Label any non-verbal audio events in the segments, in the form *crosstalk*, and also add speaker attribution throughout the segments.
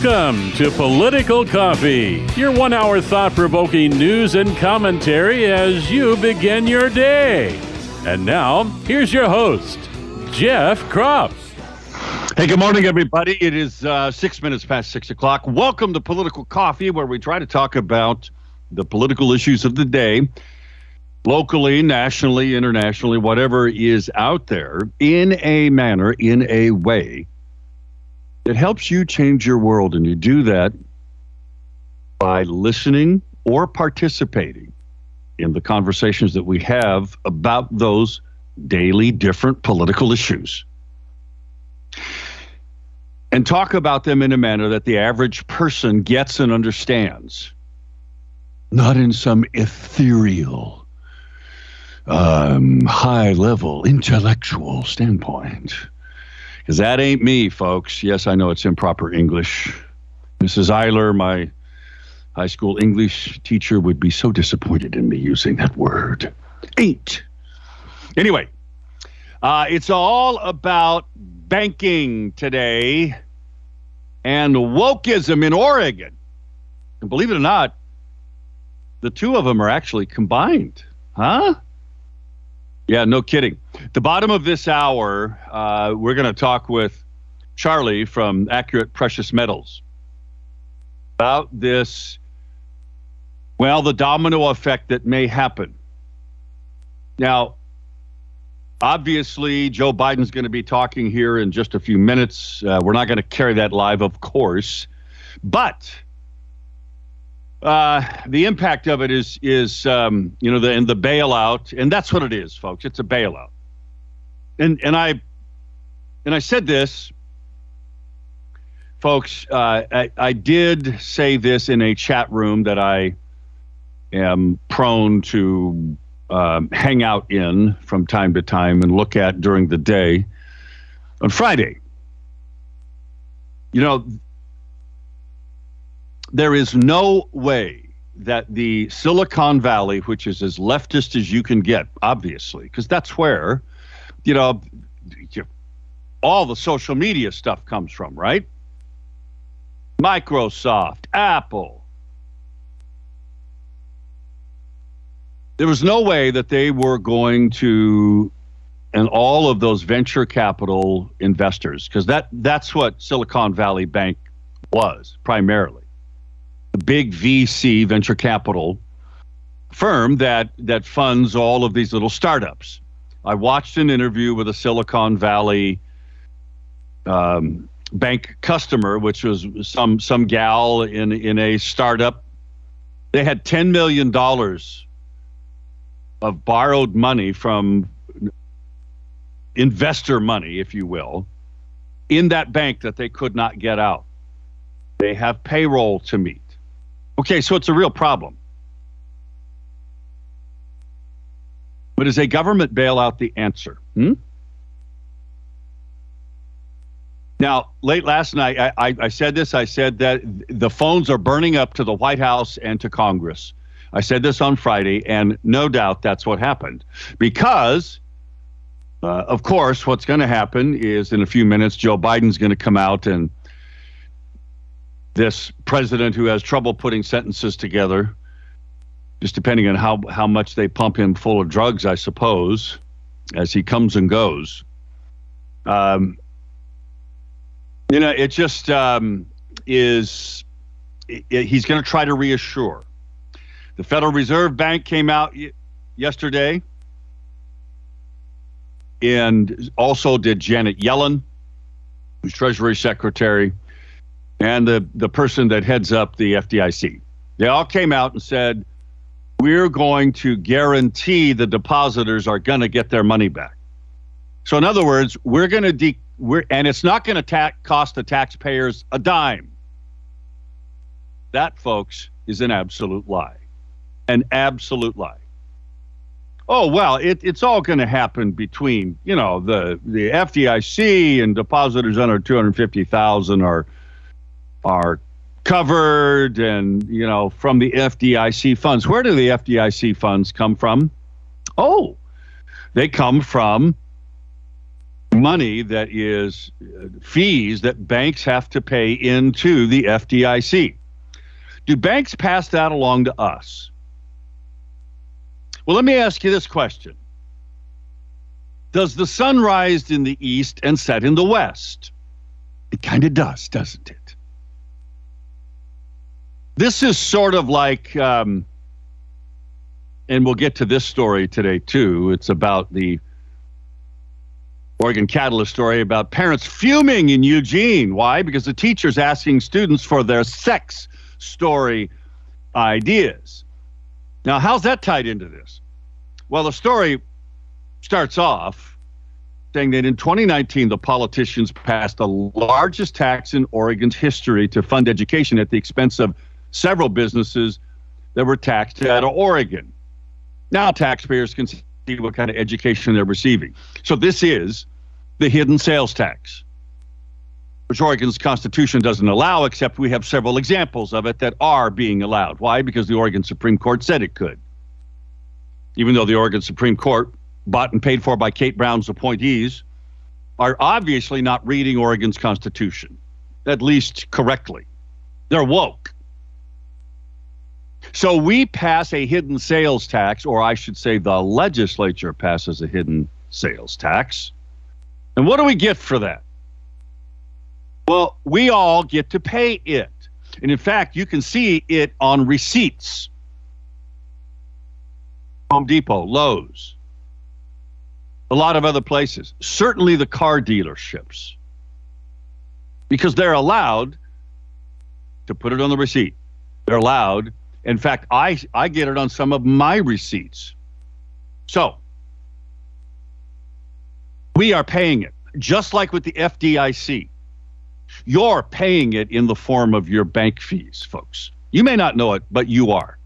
Speaker 1: Welcome to Political Coffee, your one hour thought provoking news and commentary as you begin your day. And now, here's your host, Jeff Kropf.
Speaker 2: Hey, good morning, everybody. It is uh, six minutes past six o'clock. Welcome to Political Coffee, where we try to talk about the political issues of the day, locally, nationally, internationally, whatever is out there, in a manner, in a way that helps you change your world. And you do that by listening or participating in the conversations that we have about those daily different political issues and talk about them in a manner that the average person gets and understands, not in some ethereal, um, high level intellectual standpoint. Because that ain't me, folks. Yes, I know it's improper English. Mrs. Eiler, my high school English teacher, would be so disappointed in me using that word. Ain't. Anyway, uh, it's all about banking today and wokeism in Oregon. And believe it or not, the two of them are actually combined. Huh? Yeah, no kidding. The bottom of this hour, uh, we're going to talk with Charlie from Accurate Precious Metals about this, well, the domino effect that may happen. Now, Obviously, Joe Biden's going to be talking here in just a few minutes. Uh, we're not going to carry that live, of course, but uh, the impact of it is is um, you know the and the bailout, and that's what it is, folks. It's a bailout, and and I and I said this, folks. Uh, I, I did say this in a chat room that I am prone to um, hang out in from time to time and look at during the day. On Friday, you know, there is no way that the Silicon Valley, which is as leftist as you can get, obviously, because that's where, you know, all the social media stuff comes from, right? Microsoft, Apple, there was no way that they were going to and all of those venture capital investors because that that's what Silicon Valley Bank was primarily big VC venture capital firm that that funds all of these little startups. I watched an interview with a Silicon Valley um, bank customer, which was some some gal in in a startup. They had ten million dollars of borrowed money from investor money, if you will, in that bank that they could not get out. They have payroll to meet. Okay, so it's a real problem. But is a government bailout the answer? Hmm? Now, late last night, I, I, I, said this. I said that the phones are burning up to the White House and to Congress. I said this on Friday, and no doubt that's what happened. Because, uh, of course, what's going to happen is in a few minutes, Joe Biden's going to come out and this president who has trouble putting sentences together, just depending on how, how much they pump him full of drugs, I suppose, as he comes and goes. Um, you know, it just um, is, it, it, he's going to try to reassure the Federal Reserve Bank came out y- yesterday, and also did Janet Yellen, who's Treasury Secretary, and the, the person that heads up the FDIC. They all came out and said, We're going to guarantee the depositors are going to get their money back. So, in other words, we're going to, de- we're, and it's not going to ta- cost the taxpayers a dime. That, folks, is an absolute lie an absolute lie. Oh well, it, it's all going to happen between you know the the FDIC and depositors under two hundred fifty thousand are are covered, and you know from the FDIC funds. Where do the FDIC funds come from? Oh, they come from money that is uh, fees that banks have to pay into the FDIC. Do banks pass that along to us? Well, let me ask you this question Does the sun rise in the east and set in the west? It kind of does, doesn't it? This is sort of like, um, and we'll get to this story today too. It's about the Oregon Catalyst story about parents fuming in Eugene. Why? Because the teacher's asking students for their sex story ideas. Now, how's that tied into this? Well, the story starts off saying that in 2019, the politicians passed the largest tax in Oregon's history to fund education at the expense of several businesses that were taxed out of Oregon. Now, taxpayers can see what kind of education they're receiving. So, this is the hidden sales tax which Oregon's Constitution doesn't allow, except we have several examples of it that are being allowed. Why? Because the Oregon Supreme Court said it could. Even though the Oregon Supreme Court, bought and paid for by Kate Brown's appointees, are obviously not reading Oregon's Constitution, at least correctly. They're woke. So we pass a hidden sales tax, or I should say, the legislature passes a hidden sales tax. And what do we get for that? Well, we all get to pay it. And in fact, you can see it on receipts. Home Depot, Lowe's, a lot of other places, certainly the car dealerships, because they're allowed to put it on the receipt. They're allowed. In fact, I, I get it on some of my receipts. So we are paying it, just like with the FDIC. You're paying it in the form of your bank fees, folks. You may not know it, but you are.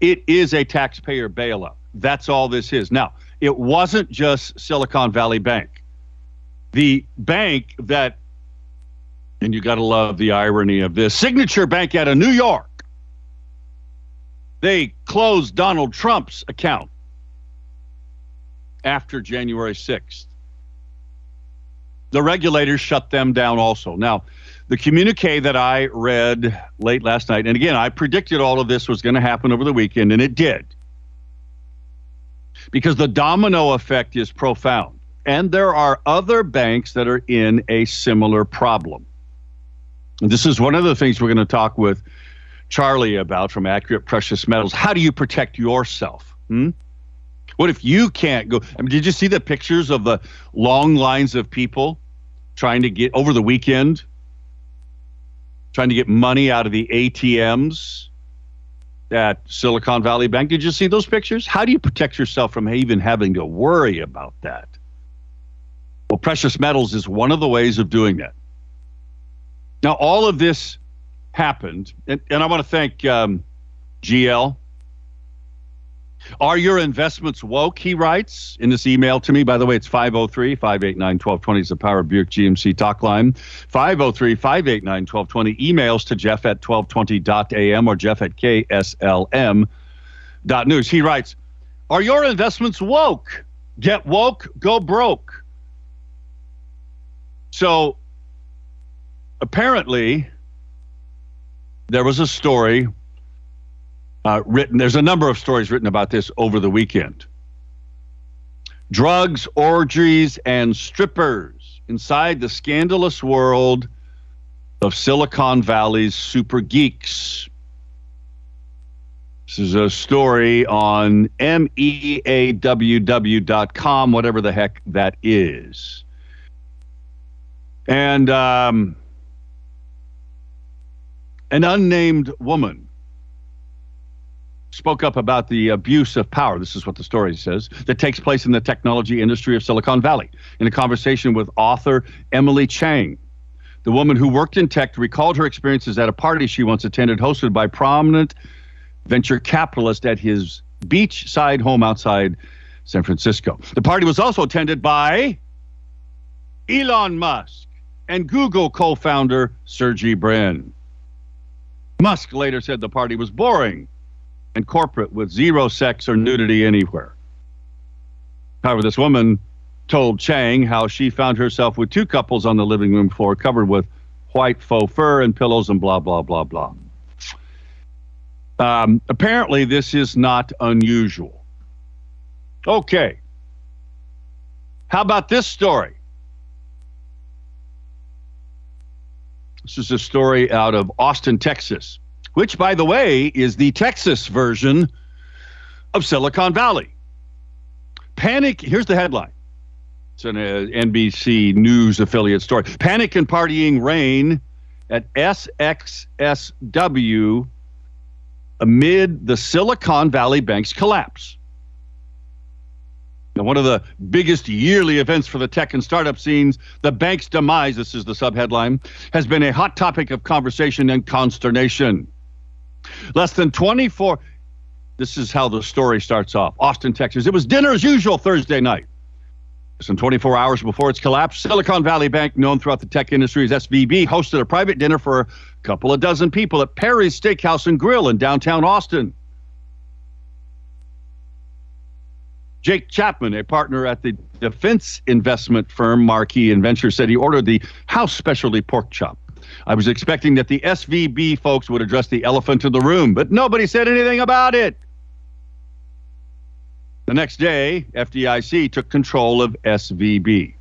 Speaker 2: It is a taxpayer bailout. That's all this is. Now, it wasn't just Silicon Valley Bank. The bank that, and you got to love the irony of this, Signature Bank out of New York, they closed Donald Trump's account after January 6th the regulators shut them down also. Now, the communique that I read late last night, and again, I predicted all of this was going to happen over the weekend, and it did. Because the domino effect is profound. And there are other banks that are in a similar problem. This is one of the things we're going to talk with Charlie about from Accurate Precious Metals. How do you protect yourself? Hmm? What if you can't go? I mean, did you see the pictures of the long lines of people trying to get over the weekend, trying to get money out of the ATMs at Silicon Valley Bank? Did you see those pictures? How do you protect yourself from even having to worry about that? Well, precious metals is one of the ways of doing that. Now, all of this happened, and, and I want to thank um, GL are your investments woke? He writes in this email to me. By the way, it's 503 589 1220 is the Power Buick GMC talk line. 503 589 1220. Emails to Jeff at 1220.am or Jeff at KSLM.news. He writes Are your investments woke? Get woke, go broke. So apparently, there was a story uh, written. There's a number of stories written about this over the weekend. Drugs, orgies, and strippers inside the scandalous world of Silicon Valley's super geeks. This is a story on meaww.com, whatever the heck that is. And um, an unnamed woman spoke up about the abuse of power. This is what the story says that takes place in the technology industry of Silicon Valley. In a conversation with author Emily Chang, the woman who worked in tech recalled her experiences at a party she once attended, hosted by prominent venture capitalist at his beachside home outside San Francisco. The party was also attended by Elon Musk and Google co founder Sergey Brin. Musk later said the party was boring and corporate with zero sex or nudity anywhere. However, this woman told Chang how she found herself with two couples on the living room floor covered with white faux fur and pillows and blah, blah, blah, blah. Um, apparently, this is not unusual. Okay. How about this story? This is a story out of Austin, Texas, which, by the way, is the Texas version of Silicon Valley. Panic, here's the headline. It's an uh, NBC News affiliate story. Panic and partying reign at SXSW amid the Silicon Valley Bank's collapse. Now, one of the biggest yearly events for the tech and startup scenes, the bank's demise, this is the subheadline, has been a hot topic of conversation and consternation. Less than 24, this is how the story starts off Austin, Texas. It was dinner as usual Thursday night. Less than 24 hours before its collapse, Silicon Valley Bank, known throughout the tech industry as SVB, hosted a private dinner for a couple of dozen people at Perry's Steakhouse and Grill in downtown Austin. Jake Chapman, a partner at the defense investment firm Marque Venture, said he ordered the house specialty pork chop. I was expecting that the SVB folks would address the elephant in the room, but nobody said anything about it. The next day, FDIC took control of SVB.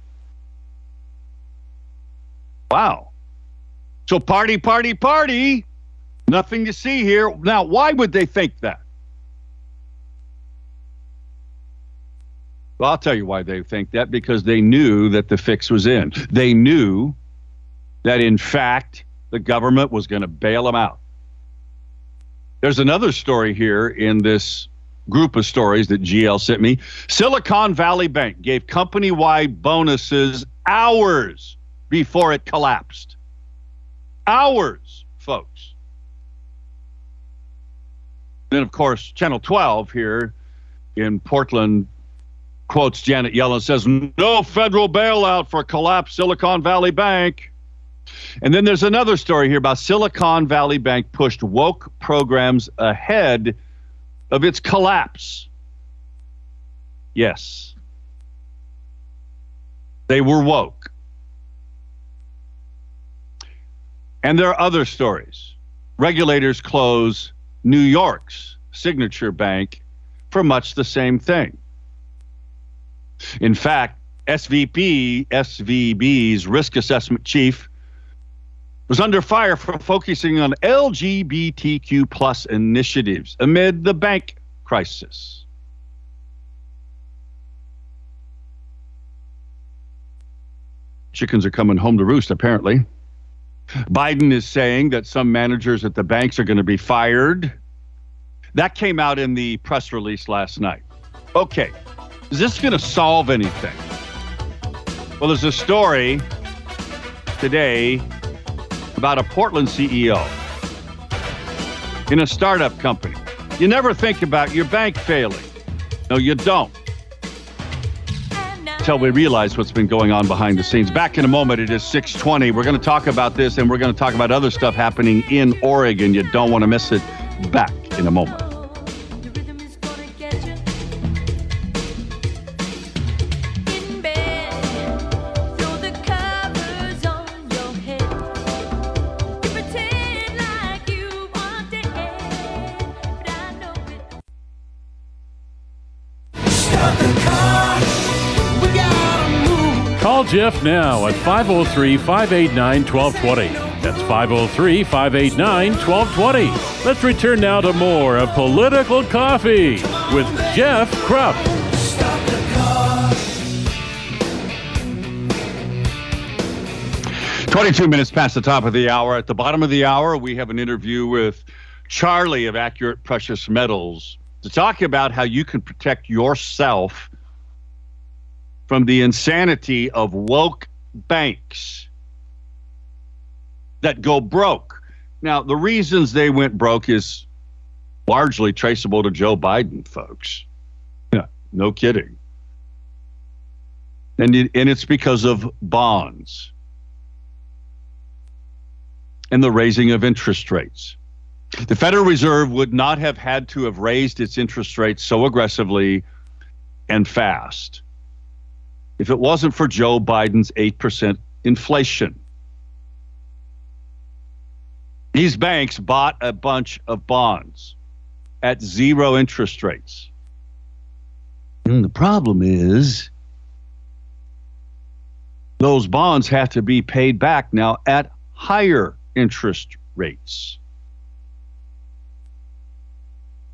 Speaker 2: Wow. So, party, party, party. Nothing to see here. Now, why would they think that? Well, I'll tell you why they think that because they knew that the fix was in. They knew that, in fact, the government was going to bail them out. There's another story here in this group of stories that GL sent me. Silicon Valley Bank gave company wide bonuses hours before it collapsed. Hours, folks. Then, of course, Channel 12 here in Portland quotes Janet Yellen says, No federal bailout for collapsed Silicon Valley Bank. And then there's another story here about Silicon Valley Bank pushed woke programs ahead of its collapse. Yes. They were woke. And there are other stories. Regulators close New York's signature bank for much the same thing. In fact, SVP, SVB's risk assessment chief was under fire for focusing on LGBTQ plus initiatives amid the bank crisis. Chickens are coming home to roost, apparently. Biden is saying that some managers at the banks are going to be fired. That came out in the press release last night. Okay, is this going to solve anything? Well, there's a story today about a Portland CEO in a startup company. You never think about your bank failing. No, you don't. Until we realize what's been going on behind the scenes. Back in a moment, it is 620. We're going to talk about this and we're going to talk about other stuff happening in Oregon. You don't want to miss it. Back in a moment.
Speaker 1: Jeff now at 503 589 1220. That's 503 589 1220. Let's return now to more of Political Coffee with Jeff Kropf.
Speaker 2: 22 minutes past the top of the hour. At the bottom of the hour, we have an interview with Charlie of Accurate Precious Metals to talk about how you can protect yourself from the insanity of woke banks that go broke. Now, the reasons they went broke is largely traceable to Joe Biden, folks. Yeah, no kidding. And, it, and it's because of bonds and the raising of interest rates. The Federal Reserve would not have had to have raised its interest rates so aggressively and fast if it wasn't for Joe Biden's 8% inflation. These banks bought a bunch of bonds at zero interest rates. And the problem is those bonds have to be paid back now at higher interest rates.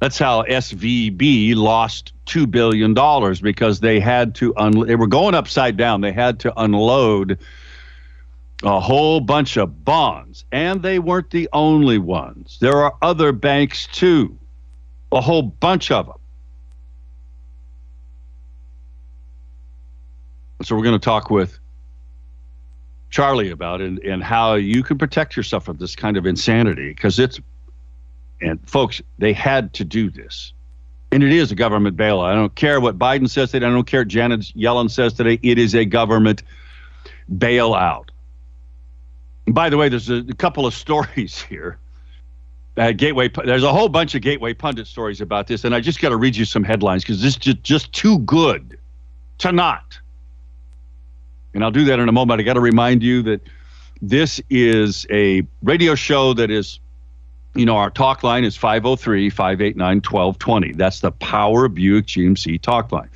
Speaker 2: That's how SVB lost two billion dollars because they had to un- they were going upside down. They had to unload a whole bunch of bonds, and they weren't the only ones. There are other banks too, a whole bunch of them. So we're going to talk with Charlie about it and, and how you can protect yourself from this kind of insanity because it's and folks, they had to do this. And it is a government bailout. I don't care what Biden says today. I don't care what Janet Yellen says today. It is a government bailout. And by the way, there's a, couple of *laughs* stories here. Uh, Gateway, there's a whole bunch of Gateway pundit stories about this, and I just got to read you some headlines because this is just, just too good to not. And I'll do that in a moment. I got to remind you that this is a radio show that is you know, our talk line is 503 589 1220. That's the Power Buick GMC talk line.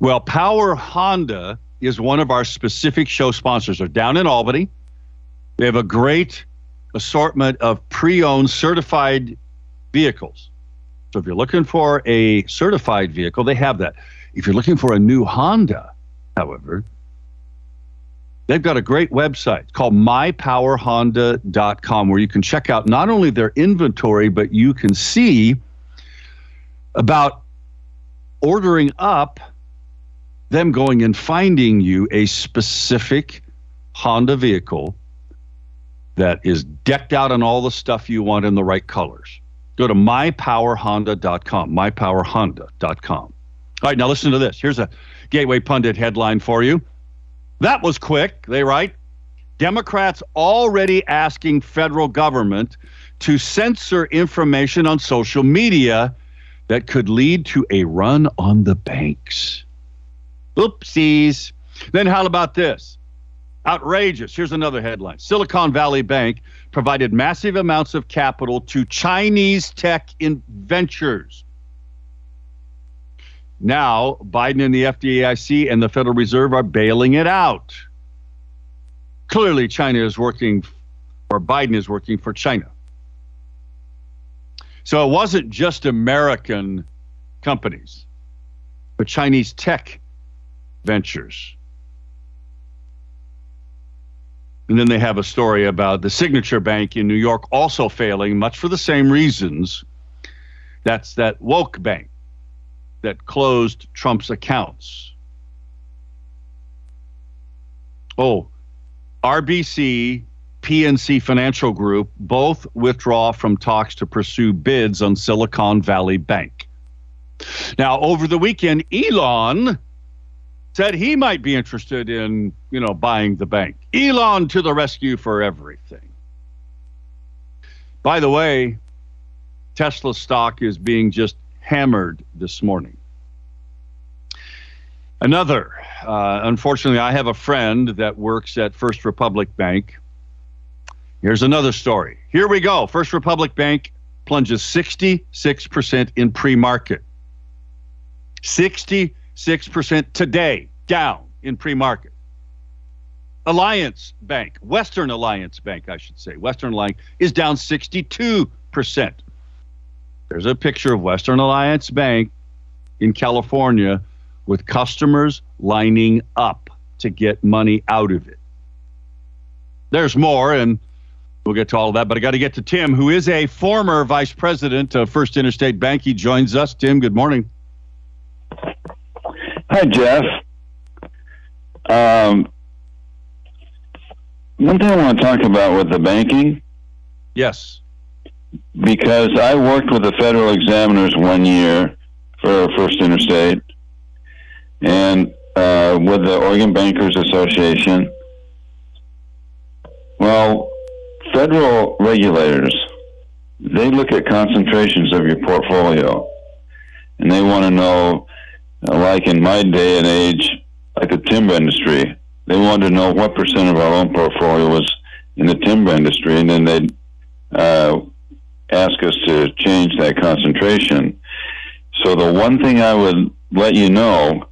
Speaker 2: Well, Power Honda is one of our specific show sponsors. They're down in Albany. They have a great assortment of pre owned certified vehicles. So if you're looking for a certified vehicle, they have that. If you're looking for a new Honda, however, They've got a great website called mypowerhonda.com where you can check out not only their inventory, but you can see about ordering up them going and finding you a specific Honda vehicle that is decked out in all the stuff you want in the right colors. Go to mypowerhonda.com, mypowerhonda.com. All right, now listen to this. Here's a Gateway Pundit headline for you. That was quick, they write. Democrats already asking federal government to censor information on social media that could lead to a run on the banks. Oopsies. Then how about this? Outrageous. Here's another headline Silicon Valley Bank provided massive amounts of capital to Chinese tech in ventures. Now, Biden and the FDIC and the Federal Reserve are bailing it out. Clearly, China is working, or Biden is working for China. So it wasn't just American companies, but Chinese tech ventures. And then they have a story about the Signature Bank in New York also failing, much for the same reasons. That's that woke bank that closed Trump's accounts. Oh, RBC, PNC Financial Group both withdraw from talks to pursue bids on Silicon Valley Bank. Now, over the weekend, Elon said he might be interested in, you know, buying the bank. Elon to the rescue for everything. By the way, Tesla stock is being just hammered this morning. Another, uh, unfortunately, I have a friend that works at First Republic Bank. Here's another story. Here we go. First Republic Bank plunges 66% in pre market. 66% today down in pre market. Alliance Bank, Western Alliance Bank, I should say, Western Alliance is down 62%. There's a picture of Western Alliance Bank in California with customers lining up to get money out of it. There's more, and we'll get to all of that, but I got to get to Tim, who is a former vice president of First Interstate Bank. He joins us. Tim, good morning.
Speaker 3: Hi, Jeff. Um, one thing I want to talk about with the banking.
Speaker 2: Yes
Speaker 3: because I worked with the federal examiners one year for First Interstate and uh, with the Oregon Bankers Association. Well, federal regulators, they look at concentrations of your portfolio and they want to know, like in my day and age, like the timber industry. They wanted to know what percent of our loan portfolio was in the timber industry, and then they'd uh, ask us to change that concentration. So the one thing I would let you know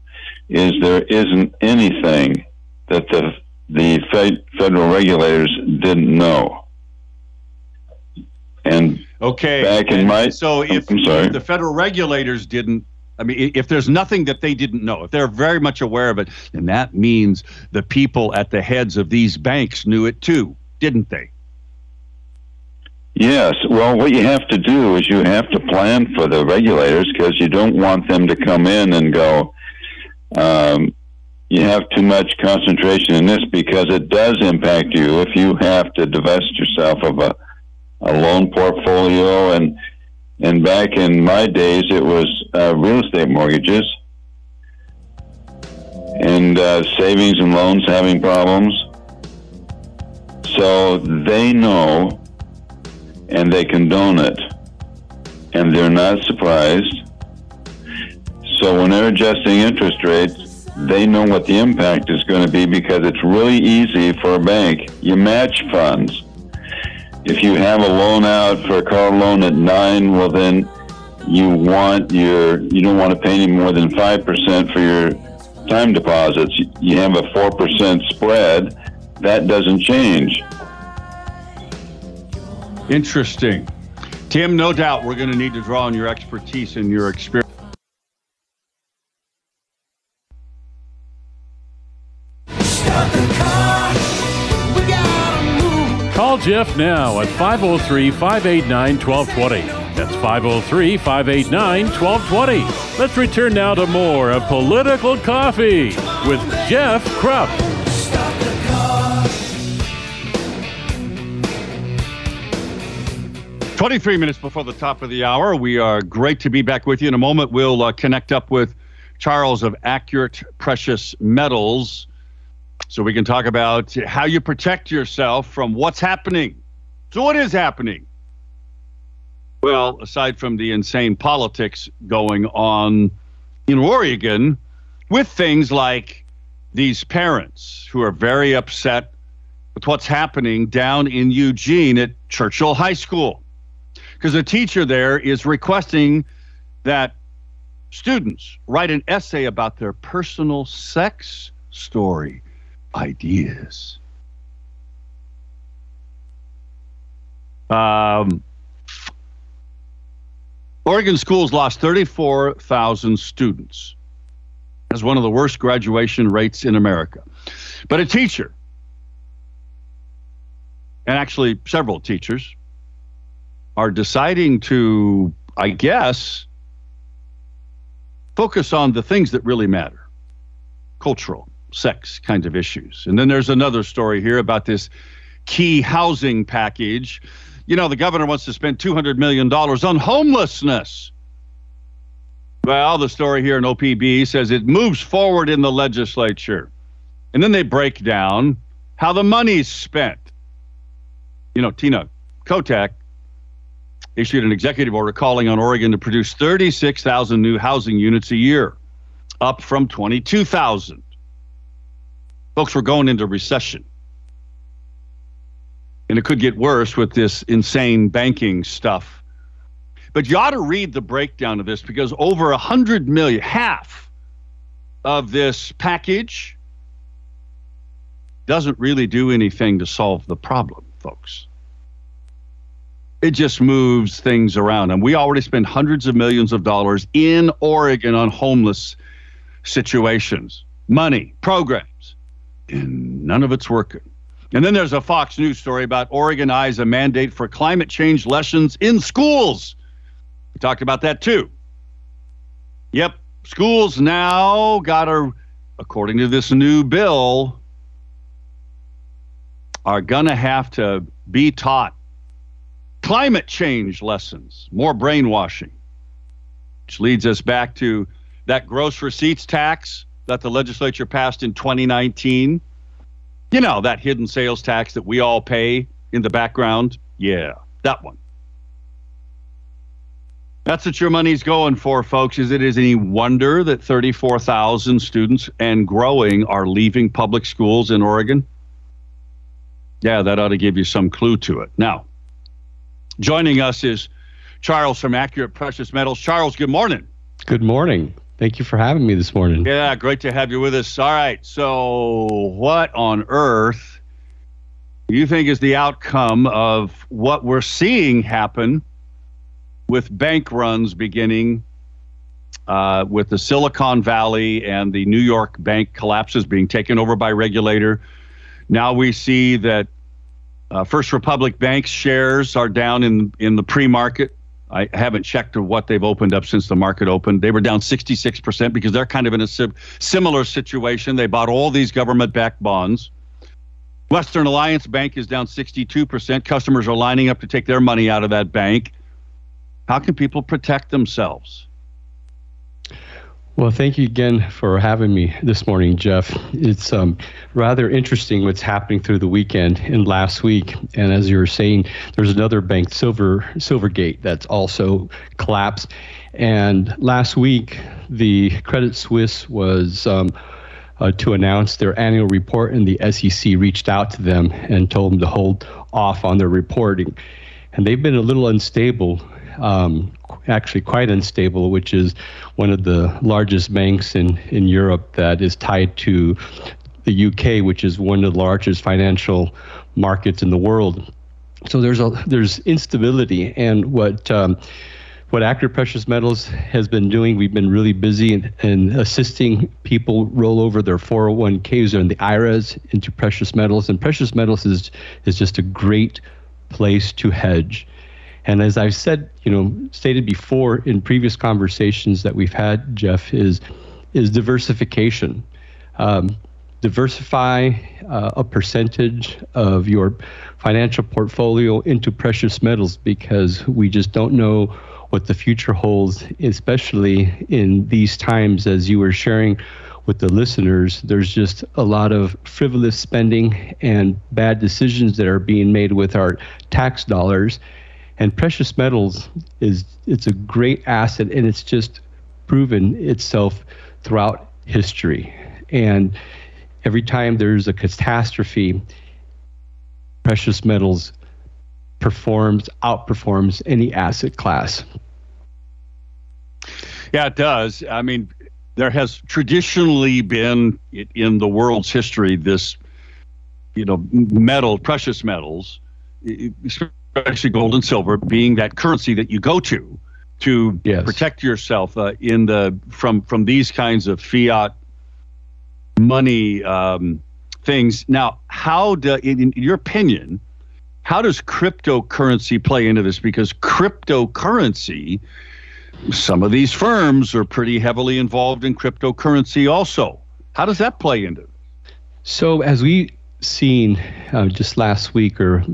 Speaker 3: is there isn't anything that the the federal regulators didn't know. And
Speaker 2: okay,
Speaker 3: back in my
Speaker 2: so if, if the federal regulators didn't I mean, if there's nothing that they didn't know, if they're very much aware of it, then that means the people at the heads of these banks knew it too, didn't they?
Speaker 3: Yes. Well, what you have to do is you have to plan for the regulators because you don't want them to come in and go, um, you have too much concentration in this because it does impact you if you have to divest yourself of a, a loan portfolio and and back in my days it was uh, real estate mortgages and uh, savings and loans having problems so they know and they condone it and they're not surprised so when they're adjusting interest rates they know what the impact is going to be because it's really easy for a bank. You match funds. If you have a loan out for a car loan at nine, well then you want your you don't want to pay any more than five percent for your time deposits. You have a four percent spread. That doesn't change.
Speaker 2: Interesting. Tim, no doubt we're going to need to draw on your expertise and your experience.
Speaker 1: Call Jeff now at 503 589 1220. That's 503 589 1220. Let's return now to more of Political Coffee with Jeff Kropf.
Speaker 2: 23 minutes before the top of the hour. We are great to be back with you. In a moment, we'll uh, connect up with Charles of Accurate Precious Metals so we can talk about how you protect yourself from what's happening. So, what is happening? Well, aside from the insane politics going on in Oregon, with things like these parents who are very upset with what's happening down in Eugene at Churchill High School. Because a teacher there is requesting that students write an essay about their personal sex story ideas. Um, Oregon schools lost 34,000 students. That's one of the worst graduation rates in America. But a teacher, and actually several teachers, are deciding to, I guess, focus on the things that really matter cultural, sex kinds of issues. And then there's another story here about this key housing package. You know, the governor wants to spend $200 million on homelessness. Well, the story here in OPB says it moves forward in the legislature. And then they break down how the money's spent. You know, Tina Kotek issued an executive order calling on Oregon to produce 36,000 new housing units a year, up from 22,000. Folks, we're going into recession. And it could get worse with this insane banking stuff. But you ought to read the breakdown of this because over a hundred million, half of this package doesn't really do anything to solve the problem, folks. It just moves things around. And we already spend hundreds of millions of dollars in Oregon on homeless situations, money, programs and none of it's working. And then there's a Fox News story about Oregon eyes a mandate for climate change lessons in schools. We talked about that too. Yep, schools now got to, according to this new bill, are going to have to be taught climate change lessons, more brainwashing, which leads us back to that gross receipts tax that the legislature passed in 2019. You know, that hidden sales tax that we all pay in the background? Yeah, that one. That's what your money's going for, folks. Is it is any wonder that 34,000 students and growing are leaving public schools in Oregon? Yeah, that ought to give you some clue to it. Now, joining us is Charles from Accurate Precious Metals. Charles, good morning.
Speaker 4: Good morning. Thank you for having me this morning.
Speaker 2: Yeah, great to have you with us. All right. So, what on earth do you think is the outcome of what we're seeing happen with bank runs beginning uh, with the Silicon Valley and the New York bank collapses being taken over by regulator? Now we see that uh, First Republic Bank's shares are down in in the pre-market. I haven't checked what they've opened up since the market opened. They were down 66% because they're kind of in a similar situation. They bought all these government-backed bonds. Western Alliance Bank is down 62%. Customers are lining up to take their money out of that bank. How can people protect themselves?
Speaker 4: Well, thank you again for having me this morning, Jeff. It's um, rather interesting what's happening through the weekend and last week. And as you were saying, there's another bank, Silver Silvergate, that's also collapsed. And last week, the Credit Suisse was um, uh, to announce their annual report, and the SEC reached out to them and told them to hold off on their reporting. And they've been a little unstable um, actually quite unstable, which is one of the largest banks in, in Europe that is tied to the UK, which is one of the largest financial markets in the world. So there's a there's instability, and what um, what Accurate Precious Metals has been doing, we've been really busy in, in assisting people roll over their 401ks and the IRAs into precious metals, and precious metals is is just a great place to hedge. And as I've said, you know, stated before in previous conversations that we've had, Jeff, is is diversification. Um, diversify uh, a percentage of your financial portfolio into precious metals because we just don't know what the future holds, especially in these times as you were sharing with the listeners. There's just a lot of frivolous spending and bad decisions that are being made with our tax dollars and precious metals is it's a great asset, and it's just proven itself throughout history. And every time there's a catastrophe, precious metals performs outperforms any asset class.
Speaker 2: Yeah, it does. I mean, there has traditionally been in the world's history this, you know, metal, precious metals, gold and silver, being that currency that you go to to yes. protect yourself uh, in the from from these kinds of fiat money um, things. Now, how do, in, in your opinion, how does cryptocurrency play into this? Because cryptocurrency, some of these firms are pretty heavily involved in cryptocurrency also. How does that play into it?
Speaker 4: So, as we seen uh, just last week or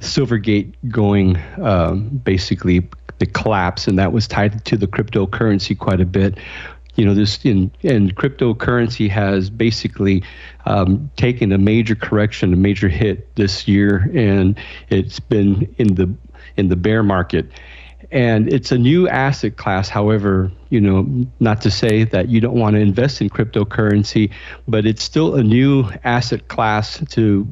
Speaker 4: Silvergate going um, basically the collapse, and that was tied to the cryptocurrency quite a bit. You know, this in and cryptocurrency has basically um, taken a major correction, a major hit this year, and it's been in the in the bear market. And it's a new asset class. However, you know, not to say that you don't want to invest in cryptocurrency, but it's still a new asset class to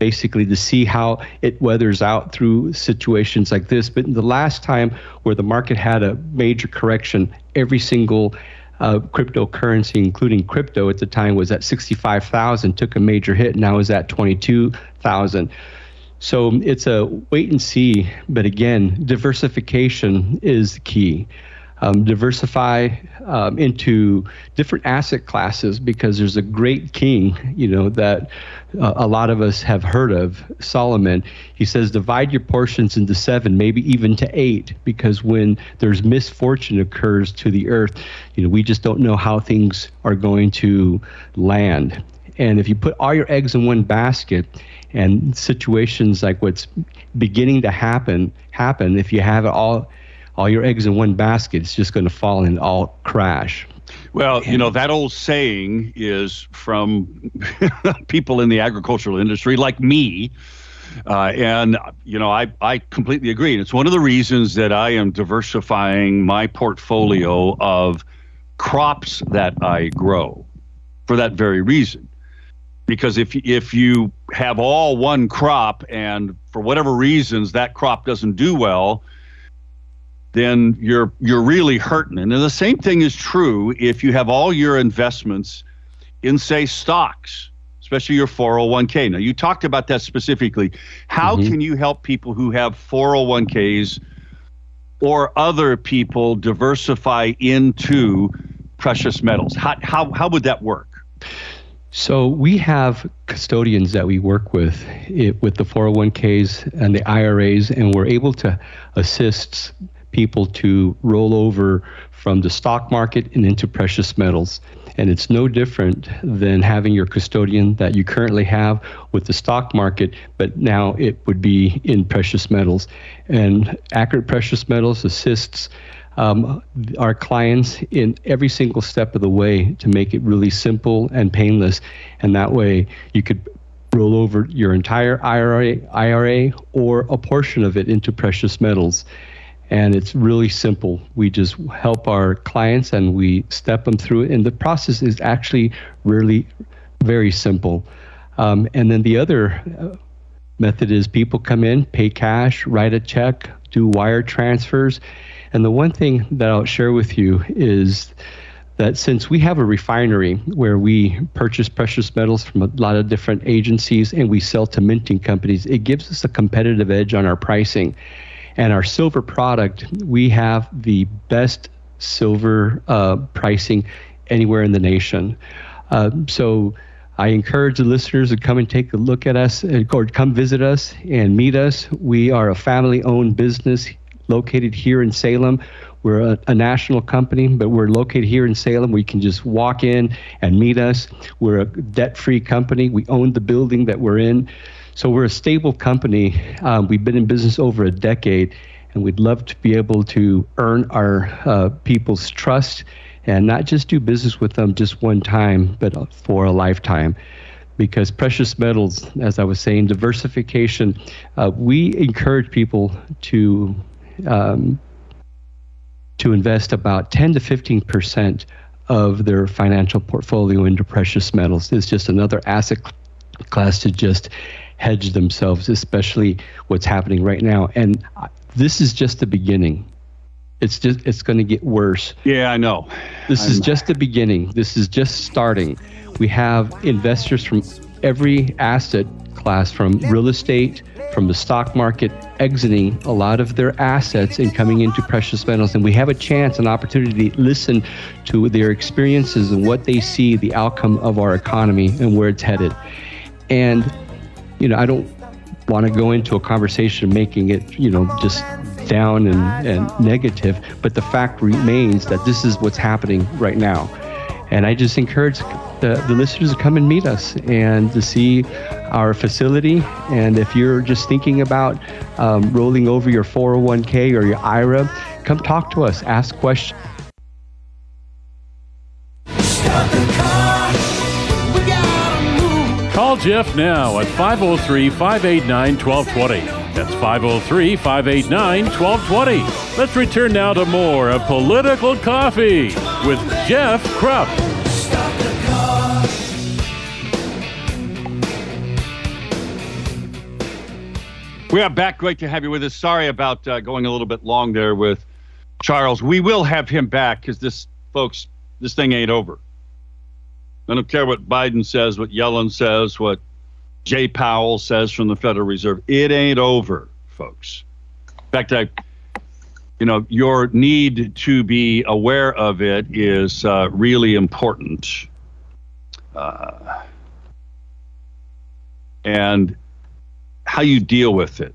Speaker 4: basically to see how it weathers out through situations like this. But the last time where the market had a major correction, every single uh, cryptocurrency, including crypto at the time, was at 65,000, took a major hit, now is at 22,000. So it's a wait and see, but again, diversification is key um, diversify um, into different asset classes because there's a great king, you know, that uh, a lot of us have heard of, Solomon. He says, divide your portions into seven, maybe even to eight, because when there's misfortune occurs to the earth, you know, we just don't know how things are going to land. And if you put all your eggs in one basket, and situations like what's beginning to happen happen if you have it all all your eggs in one basket, it's just going to fall and all crash.
Speaker 2: Well, you know, that old saying is from *laughs* people in the agricultural industry like me Uh, and, you know, I, I completely agree. And it's one of the reasons that I am diversifying my portfolio of crops that I grow for that very reason. Because if, if you have all one crop and for whatever reasons that crop doesn't do well, then you're you're really hurting. And the same thing is true if you have all your investments in say stocks, especially your 401k. Now you talked about that specifically. How mm-hmm. can you help people who have 401ks or other people diversify into precious metals? How how how would that work?
Speaker 4: So we have custodians that we work with it, with the 401ks and the IRAs, and we're able to assist people to roll over from the stock market and into precious metals. And it's no different than having your custodian that you currently have with the stock market, but now it would be in precious metals. And Accurate Precious Metals assists um, our clients in every single step of the way to make it really simple and painless. And that way you could roll over your entire IRA, IRA or a portion of it into precious metals and it's really simple. We just help our clients and we step them through it, and the process is actually really very simple. Um, and then the other uh, method is people come in, pay cash, write a check, do wire transfers. And the one thing that I'll share with you is that since we have a refinery where we purchase precious metals from a lot of different agencies and we sell to minting companies, it gives us a competitive edge on our pricing. And our silver product, we have the best silver uh, pricing anywhere in the nation. Uh, so I encourage the listeners to come and take a look at us or come visit us and meet us. We are a family owned business located here in Salem. We're a, a, national company, but we're located here in Salem. We can just walk in and meet us. We're a debt free company. We own the building that we're in. So we're a stable company. Um, we've been in business over a decade, and we'd love to be able to earn our uh, people's trust and not just do business with them just one time, but for a lifetime. Because precious metals, as I was saying, diversification, uh, we encourage people to um, to invest about 10 to 15 percent of their financial portfolio into precious metals. It's just another asset class to just hedge themselves, especially what's happening right now. And this is just the beginning. It's just it's going to get worse.
Speaker 2: Yeah, I know.
Speaker 4: This I'm... is just the beginning. This is just starting. We have investors from every asset class from real estate, from the stock market, exiting a lot of their assets and coming into precious metals. And we have a chance, an opportunity to listen to their experiences and what they see the outcome of our economy and where it's headed. And you know, I don't want to go into a conversation making it, you know, just down and, and negative, but the fact remains that this is what's happening right now. And I just encourage the, the listeners to come and meet us and to see our facility. And if you're just thinking about um, rolling over your 401k or your IRA, come talk to us, ask questions.
Speaker 1: Jeff now at 503 589 1220. That's 503 589 1220. Let's return now to more of Political Coffee with Jeff Kropf.
Speaker 2: We are back. Great to have you with us. Sorry about uh, going a little bit long there with Charles. We will have him back because this, folks, this thing ain't over. I don't care what Biden says, what Yellen says, what Jay Powell says from the Federal Reserve. It ain't over, folks. In fact, I, you know, your need to be aware of it is uh, really important. Uh, and how you deal with it.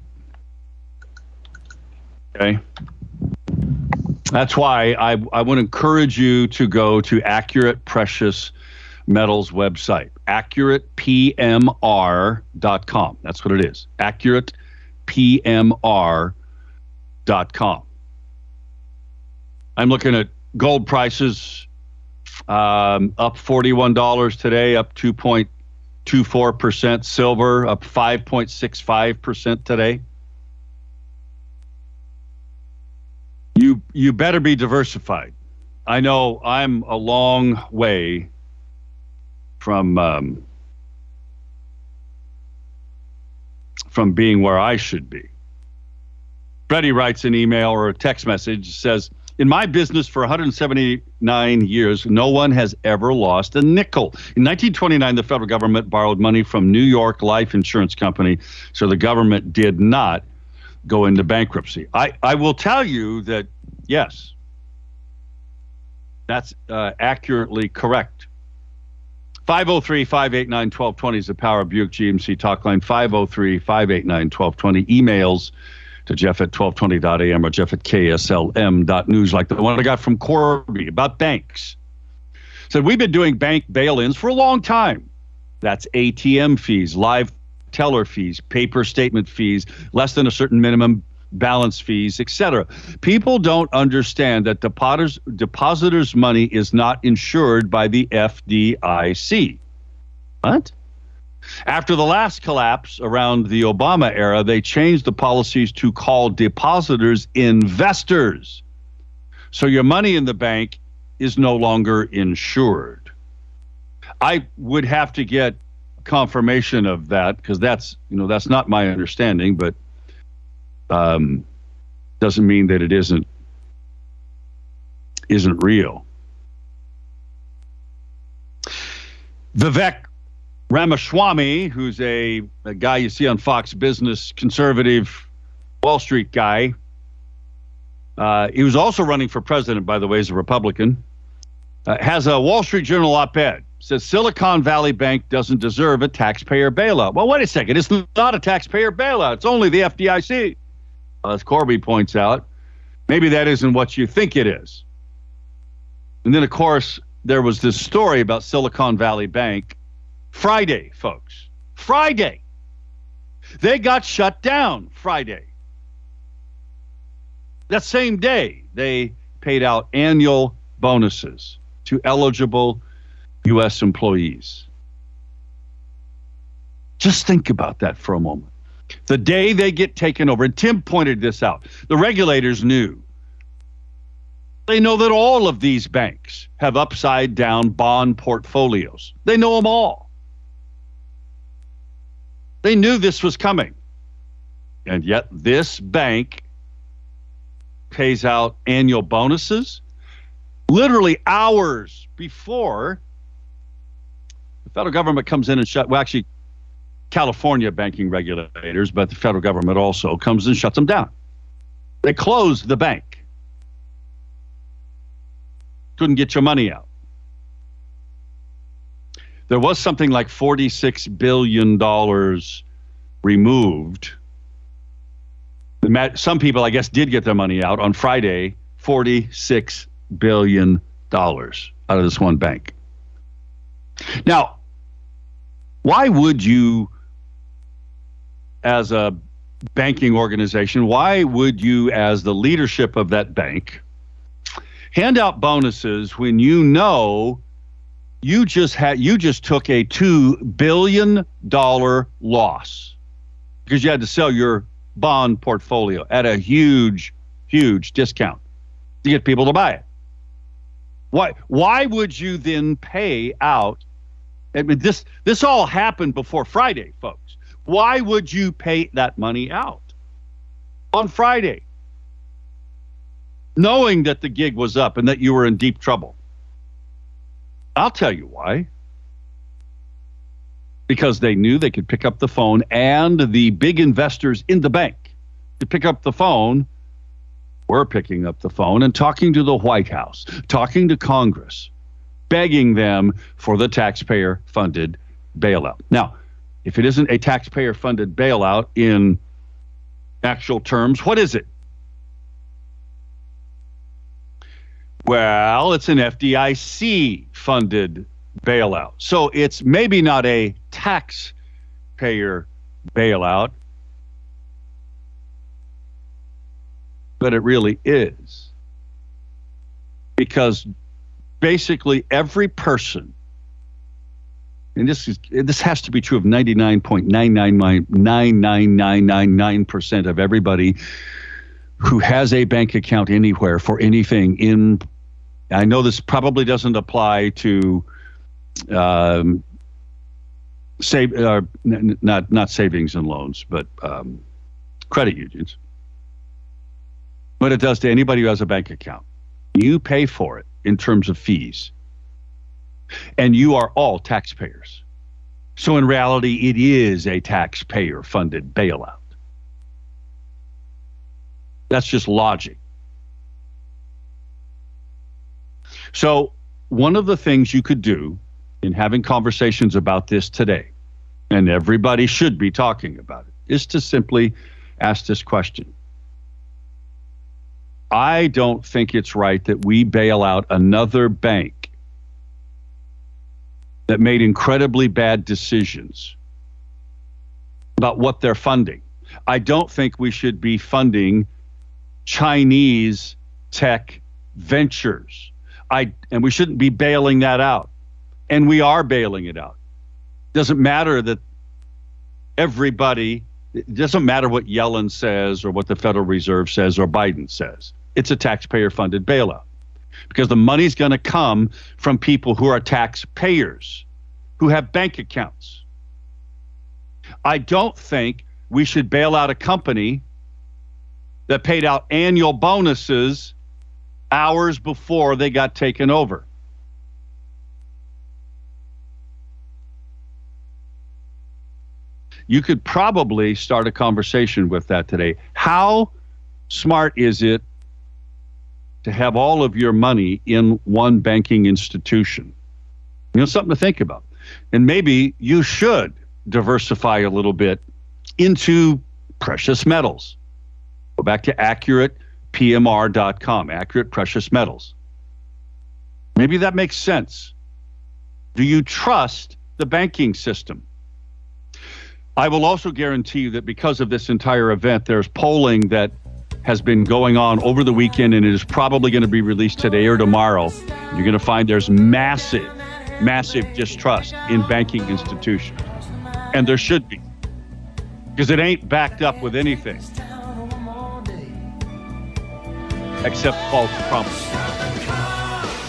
Speaker 2: Okay. That's why I, I would encourage you to go to Accurate Precious Metals website, accuratepmr.com. That's what it is, accuratepmr.com. I'm looking at gold prices um, up $41 today, up 2.8 0.24%, silver up 5.65% today. You you better be diversified. I know I'm a long way from um, from being where I should be. Freddie writes an email or a text message says, "In my business for 179 years, no one has ever lost a nickel. In 1929, the federal government borrowed money from New York Life Insurance Company, so the government did not go into bankruptcy. I, I will tell you that, yes, that's uh, accurately correct. 503 589 1220 is the Power Buick GMC talk line. 503 589 1220. Emails to Jeff at 1220.am or Jeff at KSLM.news, like the one I got from Corby about banks. Said, We've been doing bank bail ins for a long time. That's ATM fees, live teller fees, paper statement fees, less than a certain minimum balance fees, etc. People don't understand that depositors depositors' money is not insured by the FDIC. What? After the last collapse around the Obama era, they changed the policies to call depositors investors. So your money in the bank is no longer insured. I would have to get confirmation of that because that's you know that's not my understanding, but um, doesn't mean that it isn't isn't real. Vivek Ramaswamy, who's a, a guy you see on Fox Business, conservative Wall Street guy. Uh, he was also running for president, by the way, as a Republican. Uh, has a Wall Street Journal op-ed says Silicon Valley Bank doesn't deserve a taxpayer bailout. Well, wait a second. It's not a taxpayer bailout. It's only the FDIC. Uh, as Corby points out, maybe that isn't what you think it is. And then, of course, there was this story about Silicon Valley Bank Friday, folks. Friday. They got shut down Friday. That same day, they paid out annual bonuses to eligible U.S. employees. Just think about that for a moment. The day they get taken over, and Tim pointed this out, the regulators knew. They know that all of these banks have upside down bond portfolios. They know them all. They knew this was coming. And yet, this bank pays out annual bonuses literally hours before the federal government comes in and shut. Well, actually, California banking regulators, but the federal government also comes and shuts them down. They closed the bank. Couldn't get your money out. There was something like $46 billion removed. Some people, I guess, did get their money out on Friday $46 billion out of this one bank. Now, why would you, as a banking organization, why would you, as the leadership of that bank, hand out bonuses when you know you just had you just took a two billion dollar loss because you had to sell your bond portfolio at a huge, huge discount to get people to buy it. Why why would you then pay out I mean, this this all happened before Friday, folks. Why would you pay that money out on Friday, knowing that the gig was up and that you were in deep trouble? I'll tell you why. Because they knew they could pick up the phone, and the big investors in the bank could pick up the phone. We're picking up the phone and talking to the White House, talking to Congress begging them for the taxpayer funded bailout. Now, if it isn't a taxpayer funded bailout in actual terms, what is it? Well, it's an FDIC funded bailout. So it's maybe not a taxpayer bailout, but it really is. Because basically every person and this is this has to be true of 99.9999999% of everybody who has a bank account anywhere for anything in I know this probably doesn't apply to um, save uh, n- not not savings and loans, but um, credit unions. But it does to anybody who has a bank account. You pay for it in terms of fees and you are all taxpayers. So in reality, it is a taxpayer funded bailout. That's just logic. So, one of the things you could do in having conversations about this today, and everybody should be talking about it, is to simply ask this question I don't think it's right that we bail out another bank that made incredibly bad decisions about what they're funding. I don't think we should be funding Chinese tech ventures. I and we shouldn't be bailing that out. And we are bailing it out. Doesn't matter that everybody it doesn't matter what Yellen says or what the Federal Reserve says or Biden says. It's a taxpayer funded bailout because the money's going to come from people who are taxpayers, who have bank accounts. I don't think we should bail out a company that paid out annual bonuses hours before they got taken over. You could probably start a conversation with that today. How smart is it to have all of your money in one banking institution. You know, something to think about. And maybe you should diversify a little bit into precious metals. Go back to accuratepmr.com, accurate precious metals. Maybe that makes sense. Do you trust the banking system? I will also guarantee you that because of this entire event, there's polling that has been going on over the weekend and it is probably going to be released today or tomorrow. You're going to find there's massive, massive distrust in banking institutions. And there should be, because it ain't backed up with anything except false promises.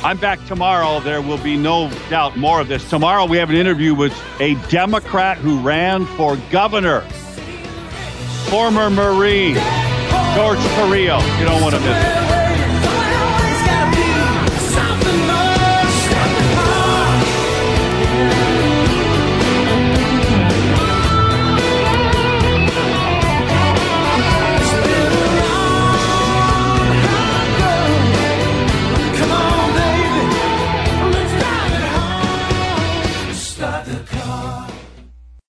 Speaker 2: I'm back tomorrow. There will be no doubt more of this. Tomorrow we have an interview with a Democrat who ran for governor, former Marine. George Carrillo. You don't want to miss it.